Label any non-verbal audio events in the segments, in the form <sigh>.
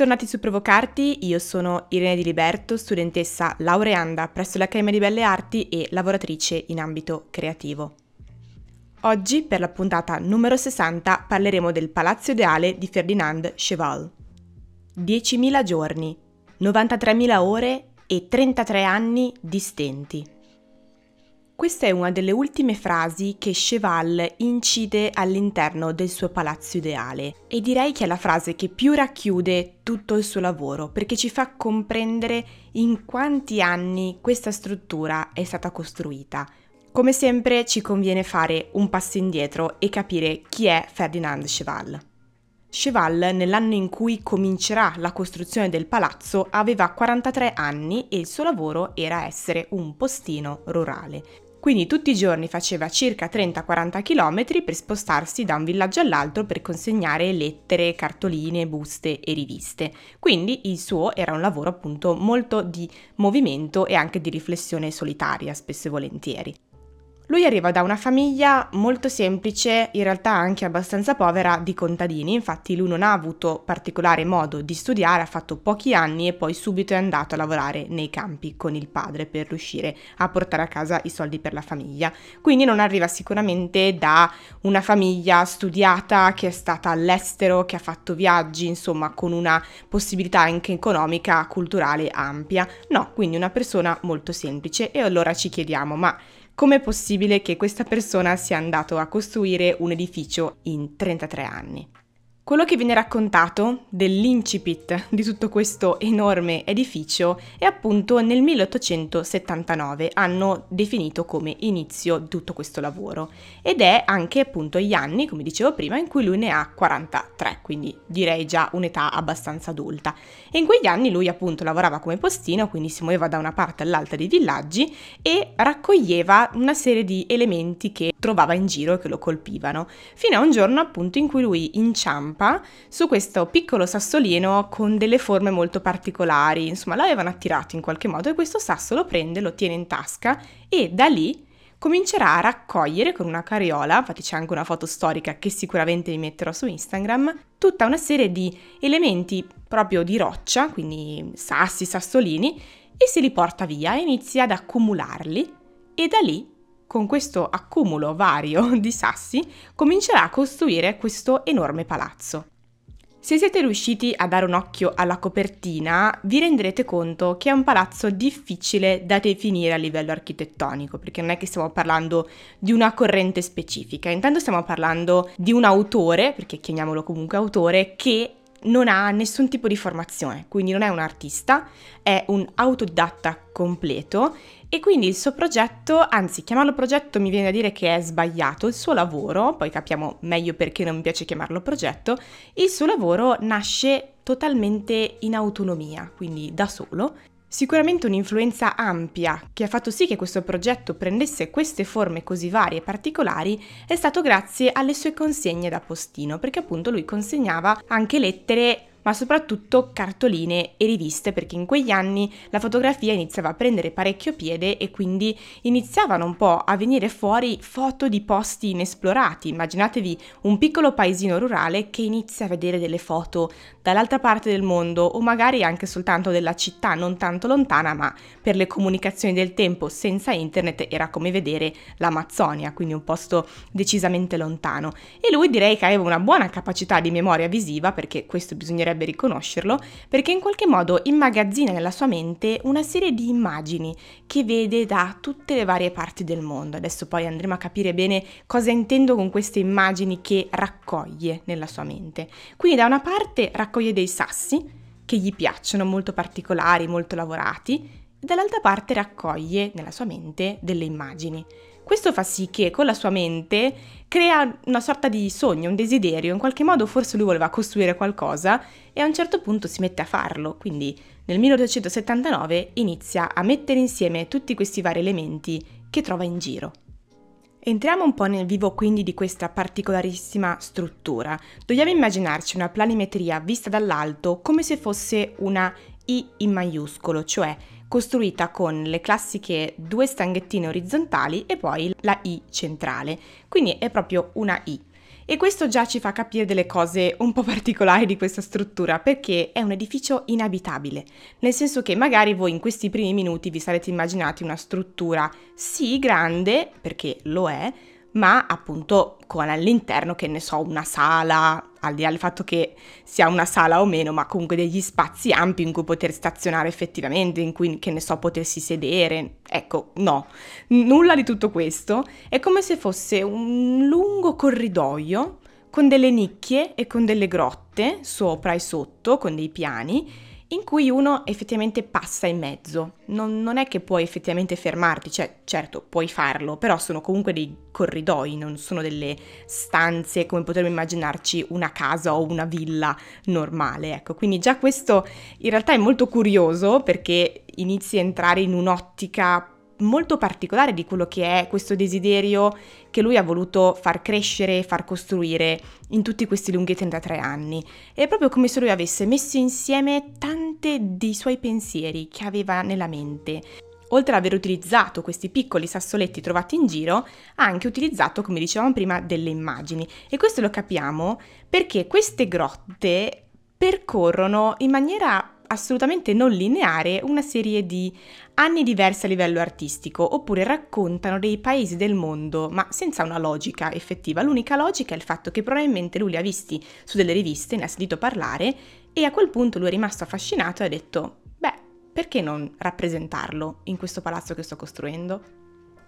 Bentornati su Provocarti, io sono Irene Di Liberto, studentessa laureanda presso l'Accademia di Belle Arti e lavoratrice in ambito creativo. Oggi, per la puntata numero 60, parleremo del Palazzo Ideale di Ferdinand Cheval. 10.000 giorni, 93.000 ore e 33 anni di stenti. Questa è una delle ultime frasi che Cheval incide all'interno del suo palazzo ideale e direi che è la frase che più racchiude tutto il suo lavoro perché ci fa comprendere in quanti anni questa struttura è stata costruita. Come sempre ci conviene fare un passo indietro e capire chi è Ferdinand Cheval. Cheval, nell'anno in cui comincerà la costruzione del palazzo, aveva 43 anni e il suo lavoro era essere un postino rurale. Quindi tutti i giorni faceva circa 30-40 km per spostarsi da un villaggio all'altro per consegnare lettere, cartoline, buste e riviste. Quindi il suo era un lavoro appunto molto di movimento e anche di riflessione solitaria, spesso e volentieri. Lui arriva da una famiglia molto semplice, in realtà anche abbastanza povera, di contadini, infatti lui non ha avuto particolare modo di studiare, ha fatto pochi anni e poi subito è andato a lavorare nei campi con il padre per riuscire a portare a casa i soldi per la famiglia. Quindi non arriva sicuramente da una famiglia studiata che è stata all'estero, che ha fatto viaggi, insomma, con una possibilità anche economica, culturale ampia. No, quindi una persona molto semplice e allora ci chiediamo, ma Com'è possibile che questa persona sia andato a costruire un edificio in 33 anni? Quello che viene raccontato dell'incipit di tutto questo enorme edificio è appunto nel 1879, anno definito come inizio di tutto questo lavoro, ed è anche appunto gli anni, come dicevo prima, in cui lui ne ha 43, quindi direi già un'età abbastanza adulta. E in quegli anni lui appunto lavorava come postino, quindi si muoveva da una parte all'altra dei villaggi e raccoglieva una serie di elementi che trovava in giro e che lo colpivano, fino a un giorno appunto in cui lui inciampa stampa su questo piccolo sassolino con delle forme molto particolari, insomma l'avevano attirato in qualche modo e questo sasso lo prende, lo tiene in tasca e da lì comincerà a raccogliere con una carriola, infatti c'è anche una foto storica che sicuramente vi metterò su Instagram, tutta una serie di elementi proprio di roccia, quindi sassi, sassolini, e se li porta via inizia ad accumularli. E da lì con questo accumulo vario <laughs> di sassi, comincerà a costruire questo enorme palazzo. Se siete riusciti a dare un occhio alla copertina, vi renderete conto che è un palazzo difficile da definire a livello architettonico, perché non è che stiamo parlando di una corrente specifica, intanto stiamo parlando di un autore, perché chiamiamolo comunque autore, che non ha nessun tipo di formazione, quindi non è un artista, è un autodidatta completo e quindi il suo progetto, anzi chiamarlo progetto mi viene a dire che è sbagliato, il suo lavoro, poi capiamo meglio perché non mi piace chiamarlo progetto, il suo lavoro nasce totalmente in autonomia, quindi da solo. Sicuramente un'influenza ampia che ha fatto sì che questo progetto prendesse queste forme così varie e particolari è stato grazie alle sue consegne da postino, perché appunto lui consegnava anche lettere ma soprattutto cartoline e riviste perché in quegli anni la fotografia iniziava a prendere parecchio piede e quindi iniziavano un po' a venire fuori foto di posti inesplorati. Immaginatevi un piccolo paesino rurale che inizia a vedere delle foto dall'altra parte del mondo o magari anche soltanto della città non tanto lontana, ma per le comunicazioni del tempo senza internet era come vedere l'Amazzonia, quindi un posto decisamente lontano. E lui direi che aveva una buona capacità di memoria visiva perché questo bisognerebbe dovrebbe riconoscerlo, perché in qualche modo immagazzina nella sua mente una serie di immagini che vede da tutte le varie parti del mondo. Adesso poi andremo a capire bene cosa intendo con queste immagini che raccoglie nella sua mente. Quindi da una parte raccoglie dei sassi che gli piacciono, molto particolari, molto lavorati, e dall'altra parte raccoglie nella sua mente delle immagini. Questo fa sì che con la sua mente crea una sorta di sogno, un desiderio, in qualche modo forse lui voleva costruire qualcosa e a un certo punto si mette a farlo, quindi nel 1879 inizia a mettere insieme tutti questi vari elementi che trova in giro. Entriamo un po' nel vivo quindi di questa particolarissima struttura. Dobbiamo immaginarci una planimetria vista dall'alto come se fosse una I in maiuscolo, cioè costruita con le classiche due stanghettine orizzontali e poi la I centrale, quindi è proprio una I. E questo già ci fa capire delle cose un po' particolari di questa struttura, perché è un edificio inabitabile, nel senso che magari voi in questi primi minuti vi sarete immaginati una struttura sì grande, perché lo è, ma appunto con all'interno, che ne so, una sala, al di là del fatto che sia una sala o meno, ma comunque degli spazi ampi in cui poter stazionare effettivamente, in cui, che ne so, potersi sedere. Ecco, no, nulla di tutto questo. È come se fosse un lungo corridoio con delle nicchie e con delle grotte sopra e sotto, con dei piani in cui uno effettivamente passa in mezzo. Non, non, è che puoi effettivamente fermarti, cioè certo puoi farlo, però sono comunque dei corridoi, non sono delle stanze come potremmo immaginarci una casa o una villa normale. Ecco, quindi già questo in realtà è molto curioso perché inizi a entrare in un'ottica molto particolare di quello che è questo desiderio che lui ha voluto far crescere e far costruire in tutti questi lunghi 33 anni. È proprio come se lui avesse messo insieme tante dei suoi pensieri che aveva nella mente. Oltre ad aver utilizzato questi piccoli sassoletti trovati in giro, ha anche utilizzato, come dicevamo prima, delle immagini. E questo lo capiamo perché queste grotte percorrono in maniera assolutamente non lineare una serie di anni diversi a livello artistico, oppure raccontano dei paesi del mondo, ma senza una logica effettiva. L'unica logica è il fatto che probabilmente lui li ha visti su delle riviste, ne ha sentito parlare e a quel punto lui è rimasto affascinato e ha detto, beh, perché non rappresentarlo in questo palazzo che sto costruendo?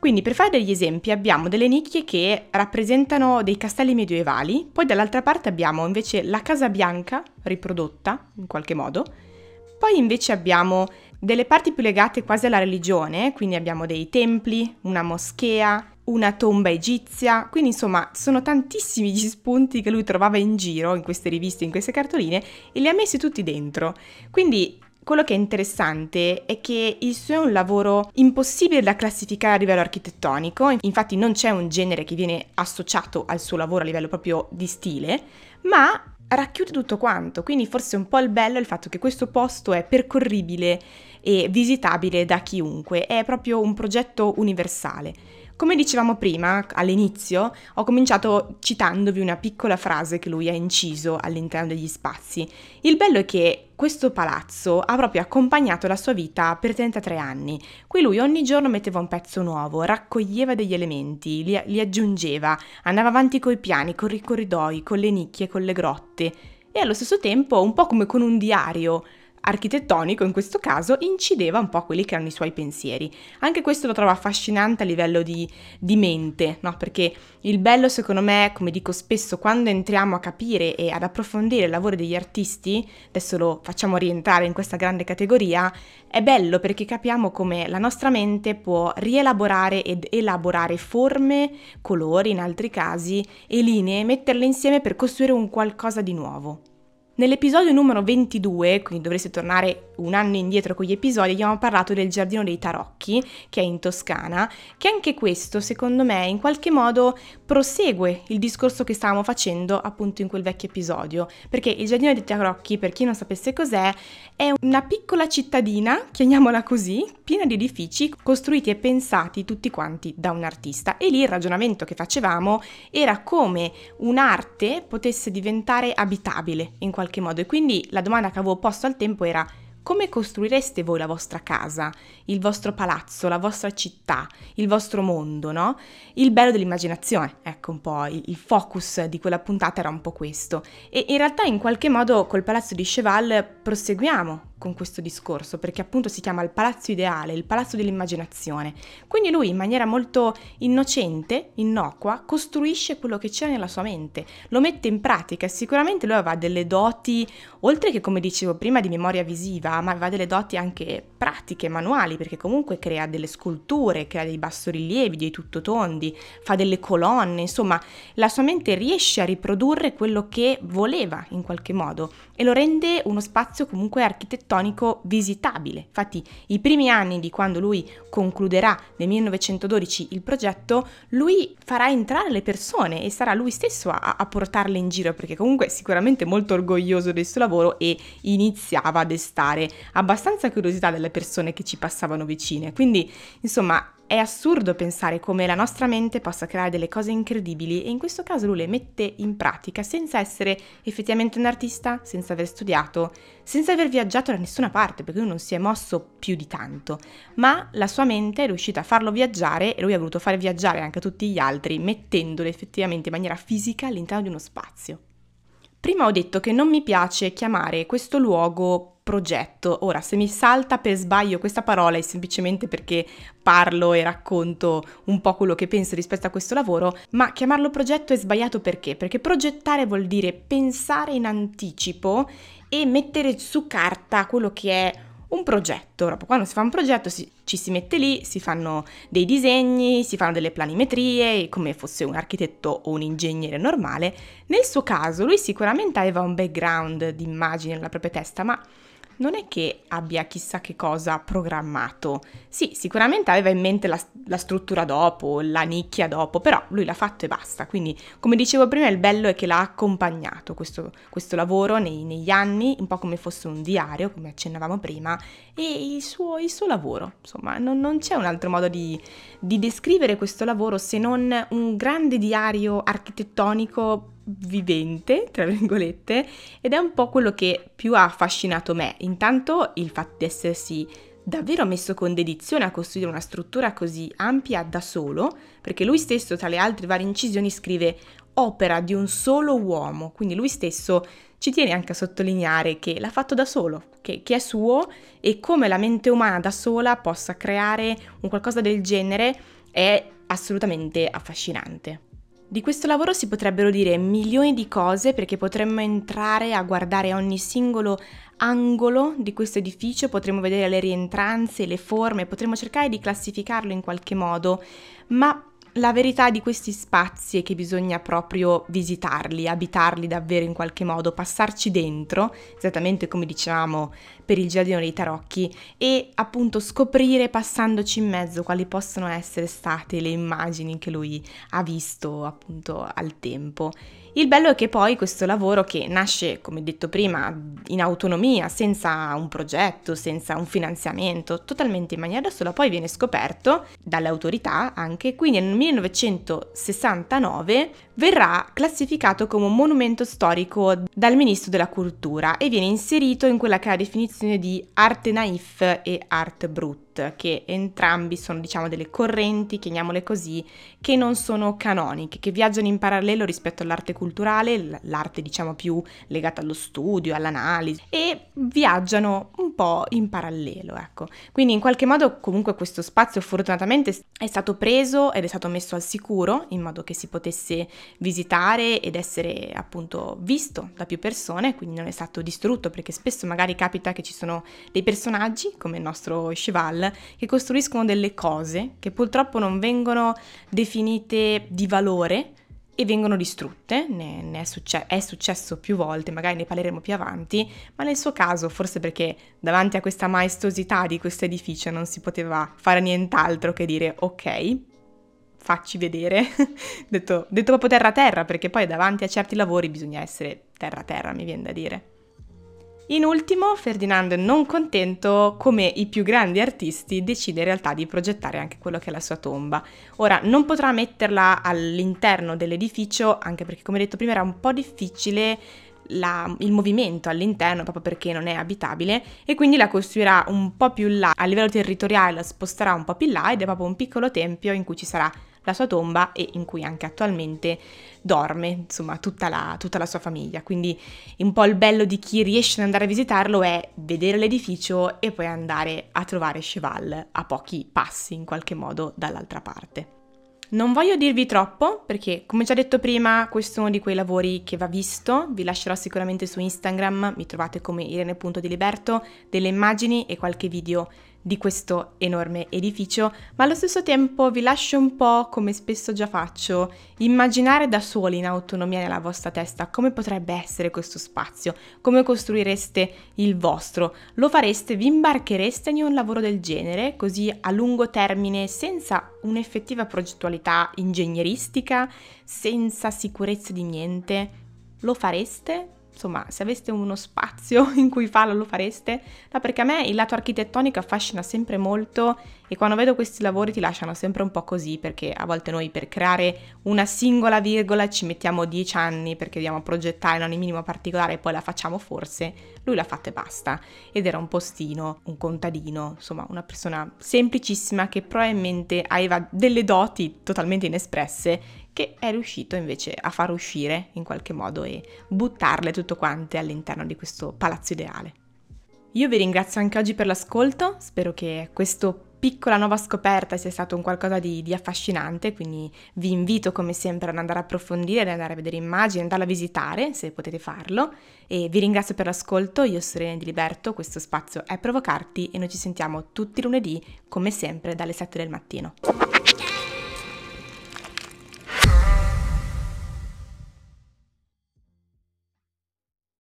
Quindi per fare degli esempi abbiamo delle nicchie che rappresentano dei castelli medievali, poi dall'altra parte abbiamo invece la Casa Bianca riprodotta in qualche modo, poi invece abbiamo delle parti più legate quasi alla religione, quindi abbiamo dei templi, una moschea, una tomba egizia, quindi insomma sono tantissimi gli spunti che lui trovava in giro in queste riviste, in queste cartoline e li ha messi tutti dentro. Quindi quello che è interessante è che il suo è un lavoro impossibile da classificare a livello architettonico, infatti non c'è un genere che viene associato al suo lavoro a livello proprio di stile, ma racchiude tutto quanto, quindi forse un po' il bello è il fatto che questo posto è percorribile e visitabile da chiunque, è proprio un progetto universale. Come dicevamo prima, all'inizio, ho cominciato citandovi una piccola frase che lui ha inciso all'interno degli spazi. Il bello è che questo palazzo ha proprio accompagnato la sua vita per 33 anni. Qui lui ogni giorno metteva un pezzo nuovo, raccoglieva degli elementi, li, li aggiungeva, andava avanti coi piani, con i corridoi, con le nicchie, con le grotte e allo stesso tempo, un po' come con un diario, architettonico in questo caso incideva un po' a quelli che erano i suoi pensieri. Anche questo lo trovo affascinante a livello di, di mente, no? perché il bello secondo me, come dico spesso, quando entriamo a capire e ad approfondire il lavoro degli artisti, adesso lo facciamo rientrare in questa grande categoria, è bello perché capiamo come la nostra mente può rielaborare ed elaborare forme, colori in altri casi e linee, metterle insieme per costruire un qualcosa di nuovo. Nell'episodio numero 22, quindi dovreste tornare un anno indietro con gli episodi, abbiamo parlato del Giardino dei Tarocchi, che è in Toscana, che anche questo, secondo me, in qualche modo prosegue il discorso che stavamo facendo appunto in quel vecchio episodio, perché il Giardino dei Tarocchi, per chi non sapesse cos'è, è una piccola cittadina, chiamiamola così, piena di edifici costruiti e pensati tutti quanti da un artista. E lì il ragionamento che facevamo era come un'arte potesse diventare abitabile in qualche modo. E quindi la domanda che avevo posto al tempo era come costruireste voi la vostra casa, il vostro palazzo, la vostra città, il vostro mondo, no? Il bello dell'immaginazione, ecco un po', il, focus di quella puntata era un po' questo. E in realtà in qualche modo col palazzo di Cheval proseguiamo con questo discorso, perché appunto si chiama il palazzo ideale, il palazzo dell'immaginazione. Quindi lui in maniera molto innocente, innocua, costruisce quello che c'è nella sua mente, lo mette in pratica. Sicuramente lui aveva delle doti, oltre che come dicevo prima di memoria visiva, ma aveva delle doti anche pratiche, manuali, perché comunque crea delle sculture, crea dei bassorilievi, dei tuttotondi, fa delle colonne, insomma, la sua mente riesce a riprodurre quello che voleva in qualche modo e lo rende uno spazio comunque architettonico visitabile. Infatti i primi anni di quando lui concluderà nel 1912 il progetto, lui farà entrare le persone e sarà lui stesso a, a portarle in giro perché comunque sicuramente molto orgoglioso del suo lavoro e iniziava a destare abbastanza curiosità delle persone che ci passavano vicine. Quindi insomma è assurdo pensare come la nostra mente possa creare delle cose incredibili e in questo caso lui le mette in pratica senza essere effettivamente un artista, senza aver studiato, senza aver viaggiato da nessuna parte, perché lui non si è mosso più di tanto, ma la sua mente è riuscita a farlo viaggiare e lui ha voluto fare viaggiare anche tutti gli altri, mettendolo effettivamente in maniera fisica all'interno di uno spazio. Prima ho detto che non mi piace chiamare questo luogo progetto. Ora, se mi salta per sbaglio questa parola è semplicemente perché parlo e racconto un po' quello che penso rispetto a questo lavoro, ma chiamarlo progetto è sbagliato perché? Perché progettare vuol dire pensare in anticipo e mettere su carta quello che è un progetto. Ora, quando si fa un progetto si, ci si mette lì, si fanno dei disegni, si fanno delle planimetrie, come fosse un architetto o un ingegnere normale. Nel suo caso, lui sicuramente aveva un background di immagine nella propria testa, ma non è che abbia chissà che cosa programmato. Sì, sicuramente aveva in mente la, la, struttura dopo, la nicchia dopo, però lui l'ha fatto e basta. Quindi, come dicevo prima, il bello è che l'ha accompagnato questo, questo lavoro nei, negli anni, un po' come fosse un diario, come accennavamo prima, e il suo, il suo lavoro. Insomma, non, non, c'è un altro modo di, di descrivere questo lavoro se non un grande diario architettonico vivente, tra virgolette, ed è un po' quello che più ha affascinato me. Intanto il fatto di essersi davvero messo con dedizione a costruire una struttura così ampia da solo, perché lui stesso tra le altre varie incisioni scrive opera di un solo uomo, quindi lui stesso ci tiene anche a sottolineare che l'ha fatto da solo, che, che è suo e come la mente umana da sola possa creare un qualcosa del genere è assolutamente affascinante. Di questo lavoro si potrebbero dire milioni di cose perché potremmo entrare a guardare ogni singolo angolo di questo edificio, potremmo vedere le rientranze, le forme, potremmo cercare di classificarlo in qualche modo, ma la verità di questi spazi è che bisogna proprio visitarli, abitarli davvero in qualche modo, passarci dentro, esattamente come dicevamo per il giardino dei tarocchi, e appunto scoprire passandoci in mezzo quali possono essere state le immagini che lui ha visto appunto al tempo. Il bello è che poi questo lavoro che nasce, come detto prima, in autonomia, senza un progetto, senza un finanziamento, totalmente in maniera sola, poi viene scoperto dalle autorità anche, quindi nel 1969 verrà classificato come un monumento storico dal Ministro della Cultura e viene inserito in quella che è la definizione di arte naif e arte brut che entrambi sono diciamo delle correnti, chiamiamole così, che non sono canoniche, che viaggiano in parallelo rispetto all'arte culturale, l'arte diciamo più legata allo studio, all'analisi e viaggiano po' in parallelo, ecco. Quindi in qualche modo comunque questo spazio fortunatamente è stato preso ed è stato messo al sicuro in modo che si potesse visitare ed essere appunto visto da più persone, quindi non è stato distrutto perché spesso magari capita che ci sono dei personaggi come il nostro Cheval che costruiscono delle cose che purtroppo non vengono definite di valore e vengono distrutte, ne, ne è, succe- è, successo più volte, magari ne parleremo più avanti, ma nel suo caso, forse perché davanti a questa maestosità di questo edificio non si poteva fare nient'altro che dire ok, facci vedere, <laughs> detto, detto proprio terra-terra, perché poi davanti a certi lavori bisogna essere terra-terra, mi viene da dire. In ultimo, Ferdinando, non contento, come i più grandi artisti, decide in realtà di progettare anche quello che è la sua tomba. Ora, non potrà metterla all'interno dell'edificio, anche perché, come detto prima, era un po' difficile la, il movimento all'interno proprio perché non è abitabile e quindi la costruirà un po' più là, a livello territoriale la sposterà un po' più là ed è proprio un piccolo tempio in cui ci sarà la sua tomba e in cui anche attualmente dorme, insomma, tutta la, tutta la sua famiglia. Quindi un po' il bello di chi riesce ad andare a visitarlo è vedere l'edificio e poi andare a trovare Cheval a pochi passi in qualche modo dall'altra parte. Non voglio dirvi troppo perché, come già detto prima, questo è uno di quei lavori che va visto. Vi lascerò sicuramente su Instagram, mi trovate come Irene.diliberto, delle immagini e qualche video di questo enorme edificio, ma allo stesso tempo vi lascio un po', come spesso già faccio, immaginare da soli in autonomia nella vostra testa come potrebbe essere questo spazio, come costruireste il vostro. Lo fareste, vi imbarchereste in un lavoro del genere, così a lungo termine, senza un'effettiva progettualità ingegneristica, senza sicurezza di niente? Lo fareste? Insomma, se aveste uno spazio <laughs> in cui farlo lo fareste, no, perché a me il lato architettonico affascina sempre molto e quando vedo questi lavori ti lasciano sempre un po' così perché a volte noi per creare una singola virgola ci mettiamo dieci anni perché dobbiamo progettare in ogni minimo particolare e poi la facciamo forse, lui l'ha fatta e basta. Ed era un postino, un contadino, insomma una persona semplicissima che probabilmente aveva delle doti totalmente inespresse che è riuscito invece a far uscire in qualche modo e buttarle tutto quante all'interno di questo palazzo ideale. Io vi ringrazio anche oggi per l'ascolto, spero che questo piccola nuova scoperta sia stato un qualcosa di, di, affascinante, quindi vi invito come sempre ad andare a approfondire, ad andare a vedere immagini, andare a visitare se potete farlo e vi ringrazio per l'ascolto, io sono Irene Di Liberto, questo spazio è Provocarti e noi ci sentiamo tutti lunedì come sempre dalle 7 del mattino.